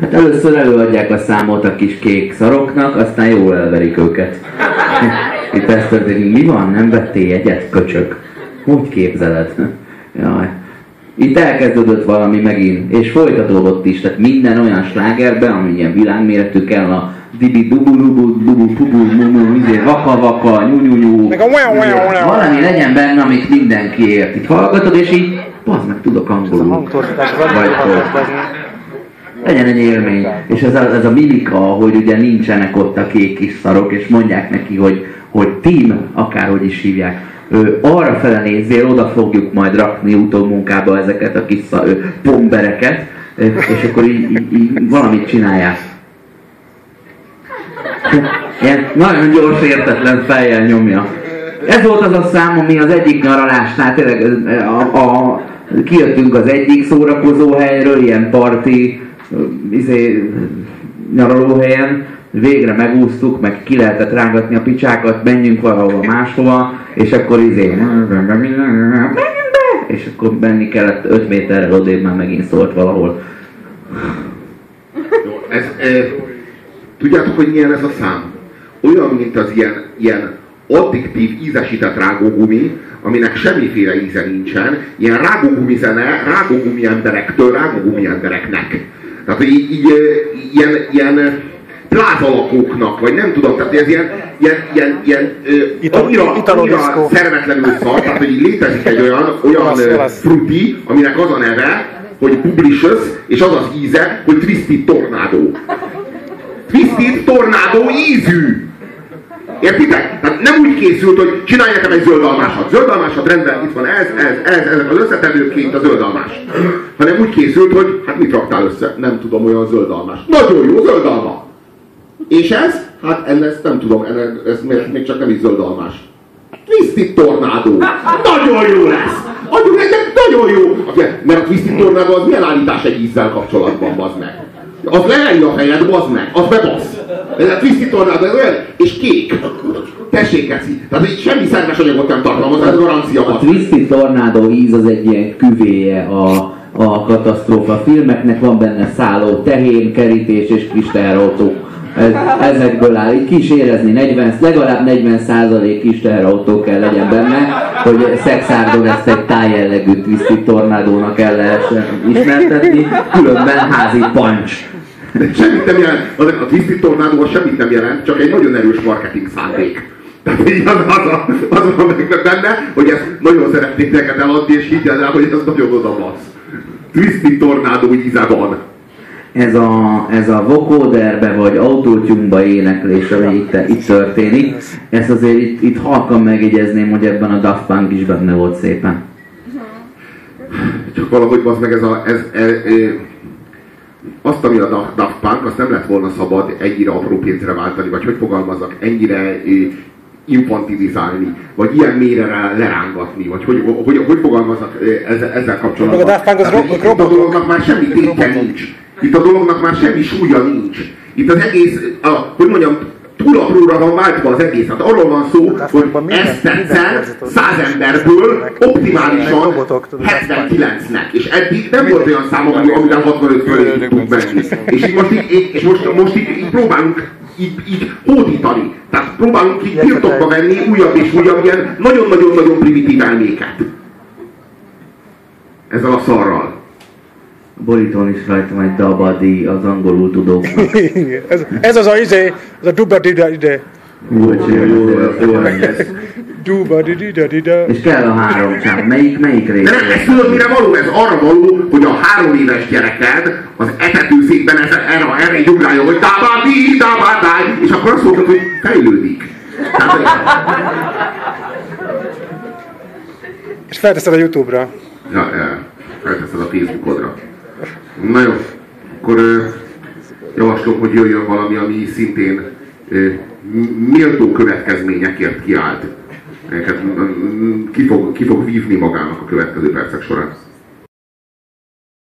Hát először előadják a számot a kis kék szaroknak, aztán jól elverik őket. Itt ez történik. Mi van? Nem vettél jegyet, köcsög? Hogy képzeled? Jaj. Itt elkezdődött valami megint, és folytatódott is, tehát minden olyan slágerben, ami ilyen világméretű kell, a dibi dubu dubu dubu pubu mumu, izé, vaka vaka, nyu nyu nyu, valami legyen benne, amit mindenki ért. Itt hallgatod, és így, bazd meg, tudok angolul. Vagy legyen egy élmény. És ez a, ez a mimika, hogy ugye nincsenek ott a kék kis szarok, és mondják neki, hogy, hogy team, akárhogy is hívják. Ő, arra fele nézzél, oda fogjuk majd rakni utómunkába ezeket a kis szar, ő, pombereket, és akkor így, így, így valamit csinálják. Ilyen nagyon gyors, értetlen fejjel nyomja. Ez volt az a szám, ami az egyik nyaralásnál tényleg a, a, kijöttünk az egyik szórakozó helyről, ilyen parti, izé, nyaralóhelyen, végre megúsztuk, meg ki lehetett rángatni a picsákat, menjünk valahova máshova, és akkor izé, és akkor menni kellett 5 méterrel odébb, már megint szólt valahol. Jó, ez, e, tudjátok, hogy milyen ez a szám? Olyan, mint az ilyen, ilyen addiktív ízesített rágógumi, aminek semmiféle íze nincsen, ilyen rágógumi zene, rágógumi emberektől rágógumi embereknek. Tehát így, így, ilyen, ilyen plázalakóknak, vagy nem tudom, tehát ez ilyen, ilyen, ilyen, ilyen Ital- annyira, annyira szervetlenül szar, tehát hogy így létezik egy olyan, olyan fruti, aminek az a neve, hogy Publicious, és az az íze, hogy Twisted Tornado. Twisted Tornado ízű! Értitek? Tehát nem úgy készült, hogy csinálj nekem egy zöldalmásat. Zöldalmásat rendben, itt van ez, ez, ez, ezek az összetevőként a zöldalmás. Hanem úgy készült, hogy hát mit raktál össze? Nem tudom, olyan zöldalmás. Nagyon jó zöldalma! És ez? Hát ezt nem tudom, ennek- ez még, csak nem is zöldalmás. Twisted Tornado! Nagyon jó lesz! Adjuk nekem nagyon jó! Mert a Twisted Tornado az milyen állítás egy ízzel kapcsolatban, bazd meg? Az leelni a fejed, bazd meg! Az bebasz! Ez a Twisted Tornado, ez olyan, és kék. Tessék, Keci. Tehát így semmi szerves anyagot nem tartalmaz, ez garancia, A bazd. Twisted Tornado íz az egy ilyen küvéje a, a katasztrófa filmeknek, van benne szálló, tehén, kerítés és kis teherautó. Ez, ezekből áll. Így kísérezni 40, legalább 40 százalék kis teherautó kell legyen benne, hogy Szexárdon ezt egy tájjellegű Twisted Tornádónak el lehessen ismertetni, különben házi pancs. Semmit nem jelent. Az, a Twisted Tornado az semmit nem jelent, csak egy nagyon erős marketing szándék. Tehát így az, az, a, az van meg benne, hogy ezt nagyon szeretnék neked eladni, és higgyel el, hogy ez nagyon oda lesz. Twisted Tornado íze van. ez a, ez a vocoderbe vagy autotune éneklés, ami itt, itt történik, ezt azért itt, itt halkan megjegyezném, hogy ebben a Daft Punk is benne volt szépen. Csak valahogy az meg ez a... Ez, e, e, azt, ami a Da- Daft Punk, azt nem lett volna szabad ennyire apró pénzre váltani, vagy hogy fogalmazzak, ennyire infantilizálni, vagy ilyen mélyre rá- lerángatni, vagy hogy, hogy, hogy fogalmazzak e, ezzel, ezzel kapcsolatban. A Daft Punk az ro- hogy Itt a dolognak már semmi tétje nincs. Itt a dolognak már semmi súlya nincs. Itt az egész, a, hogy mondjam, túl apróra van váltva az egész. Hát arról van szó, hogy ezt körzetot- száz emberből meg- optimálisan meg robotok, tudod, Daft Punk. 79-nek. És eddig nem volt olyan számom, ami- amivel 65 fölé tudtunk menni. És így most, így, és most, most így, így próbálunk így, így hódítani. Tehát próbálunk így birtokba venni újabb és újabb ilyen nagyon-nagyon-nagyon primitív elméket. Ezzel a szarral. Borítón is rajta van egy dabadi az angolul tudóknak. Ez, ez az a izé, az a duba dida ide. Duba dida dida. És kell a három csáp. Melyik, melyik rész? De ez tudod mire való? Ez arra való, hogy a három éves gyereked az etetőszékben ez, erre, erre így ugráljon, hogy dabadi, dabadai, és akkor azt mondod, hogy fejlődik. Tehát, És felteszed a Youtube-ra. Ja, ja, felteszed a Facebookodra. Na jó, akkor javaslom, hogy jöjjön valami, ami szintén méltó következményekért kiállt. Ki, fog, ki fog vívni magának a következő percek során.